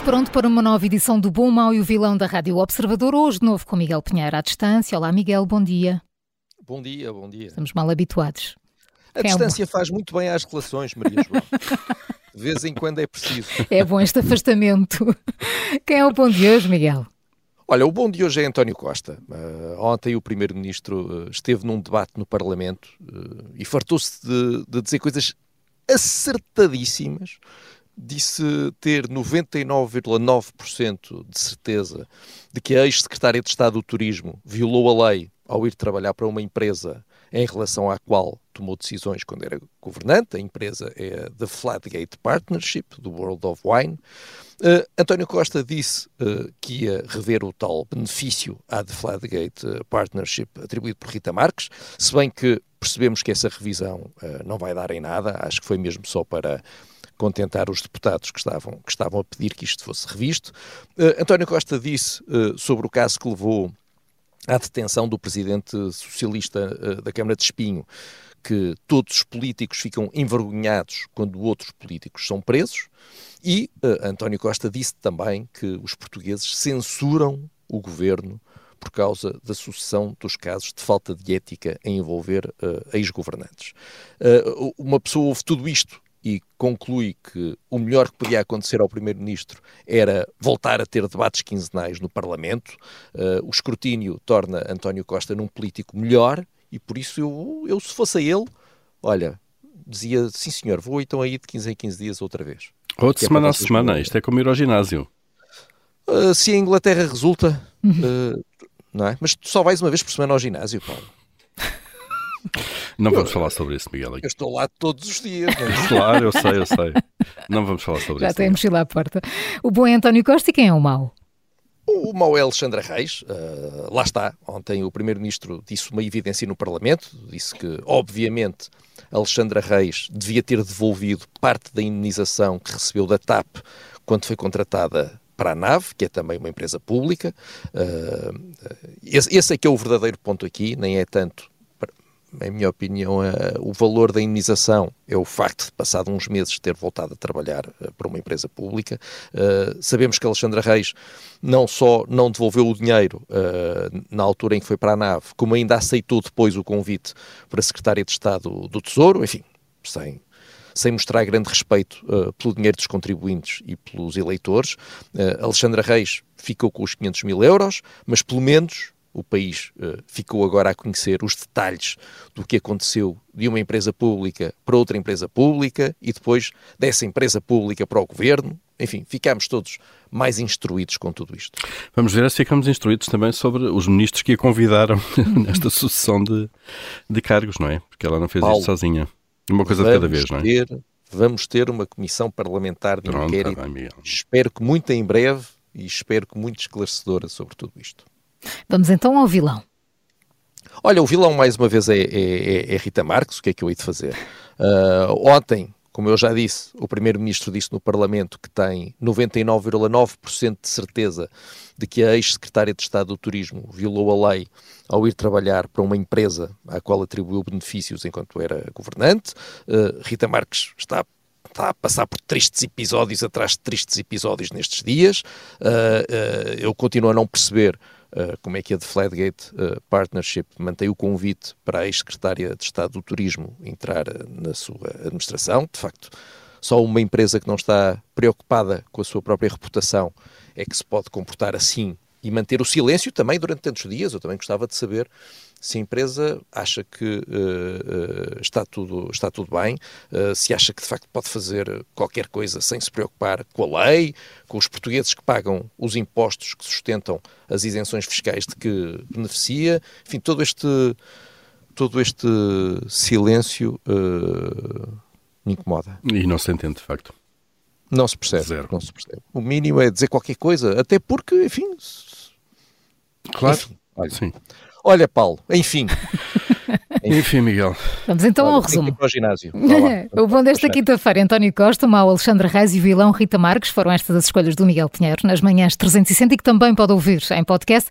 Tudo pronto para uma nova edição do Bom, Mau e o Vilão da Rádio Observador, hoje de novo com Miguel Pinheiro à distância. Olá Miguel, bom dia. Bom dia, bom dia. Estamos mal habituados. A Quem distância é um... faz muito bem às relações, Maria João. de vez em quando é preciso. É bom este afastamento. Quem é o bom de hoje, Miguel? Olha, o bom de hoje é António Costa. Uh, ontem o Primeiro-Ministro uh, esteve num debate no Parlamento uh, e fartou-se de, de dizer coisas acertadíssimas disse ter 99,9% de certeza de que a ex-secretária de Estado do Turismo violou a lei ao ir trabalhar para uma empresa em relação à qual tomou decisões quando era governante. A empresa é a The Flatgate Partnership, do World of Wine. Uh, António Costa disse uh, que ia rever o tal benefício à The Flatgate Partnership atribuído por Rita Marques, se bem que percebemos que essa revisão uh, não vai dar em nada, acho que foi mesmo só para contentar os deputados que estavam, que estavam a pedir que isto fosse revisto. Uh, António Costa disse uh, sobre o caso que levou à detenção do presidente socialista uh, da Câmara de Espinho que todos os políticos ficam envergonhados quando outros políticos são presos. E António Costa disse também que os portugueses censuram o governo por causa da sucessão dos casos de falta de ética em envolver uh, ex-governantes. Uh, uma pessoa ouve tudo isto e conclui que o melhor que podia acontecer ao Primeiro-Ministro era voltar a ter debates quinzenais no Parlamento. Uh, o escrutínio torna António Costa num político melhor e por isso eu, eu, se fosse ele, olha, dizia sim senhor, vou então aí de 15 em 15 dias outra vez. Ou de é semana a semana, isto é como ir ao ginásio. Uh, se a Inglaterra resulta, uh, não é? Mas tu só vais uma vez por semana ao ginásio, Paulo. Não vamos falar sobre isso, Miguel. Eu estou lá todos os dias. É? Claro, eu sei, eu sei. Não vamos falar sobre Já isso. Já tem a mochila à porta. O bom é António Costa e quem é o mau? O mau é Alexandra Reis, uh, lá está. Ontem o Primeiro-Ministro disse uma evidência no Parlamento, disse que, obviamente, Alexandra Reis devia ter devolvido parte da indenização que recebeu da TAP quando foi contratada para a nave, que é também uma empresa pública. Uh, esse, esse é que é o verdadeiro ponto aqui, nem é tanto em minha opinião, o valor da indenização é o facto de, passado uns meses, ter voltado a trabalhar uh, para uma empresa pública. Uh, sabemos que Alexandra Reis não só não devolveu o dinheiro uh, na altura em que foi para a nave, como ainda aceitou depois o convite para a Secretária de Estado do Tesouro, enfim, sem, sem mostrar grande respeito uh, pelo dinheiro dos contribuintes e pelos eleitores. Uh, Alexandra Reis ficou com os 500 mil euros, mas pelo menos o país uh, ficou agora a conhecer os detalhes do que aconteceu de uma empresa pública para outra empresa pública e depois dessa empresa pública para o governo. Enfim, ficámos todos mais instruídos com tudo isto. Vamos ver se ficamos instruídos também sobre os ministros que a convidaram nesta sucessão de, de cargos, não é? Porque ela não fez Paulo, isto sozinha. Uma coisa de cada vez, não é? Vamos ter uma comissão parlamentar de Pronto, inquérito. Tá bem, espero que muito em breve e espero que muito esclarecedora sobre tudo isto. Vamos então ao vilão. Olha, o vilão mais uma vez é, é, é, é Rita Marques, o que é que eu hei de fazer? Uh, ontem, como eu já disse, o Primeiro-Ministro disse no Parlamento que tem 99,9% de certeza de que a ex-secretária de Estado do Turismo violou a lei ao ir trabalhar para uma empresa à qual atribuiu benefícios enquanto era governante. Uh, Rita Marques está está a passar por tristes episódios atrás de tristes episódios nestes dias. Uh, uh, eu continuo a não perceber uh, como é que a The Flatgate uh, Partnership mantém o convite para a ex-secretária de Estado do Turismo entrar uh, na sua administração. De facto, só uma empresa que não está preocupada com a sua própria reputação é que se pode comportar assim e manter o silêncio também durante tantos dias. Eu também gostava de saber se a empresa acha que uh, uh, está, tudo, está tudo bem, uh, se acha que de facto pode fazer qualquer coisa sem se preocupar com a lei, com os portugueses que pagam os impostos que sustentam as isenções fiscais de que beneficia, enfim, todo este, todo este silêncio me incomoda. E não se entende, de facto. Não se percebe. Zero. Não se percebe. O mínimo é dizer qualquer coisa, até porque, enfim. Claro. Enfim, olha. Sim. Olha, Paulo, enfim. enfim, Miguel. Vamos então Olha, ao resumo. Ao ginásio. o bom desta quinta-feira, António Costa, Mau Alexandre Reis e o vilão Rita Marques foram estas as escolhas do Miguel Pinheiro nas manhãs 360 e que também pode ouvir em podcast.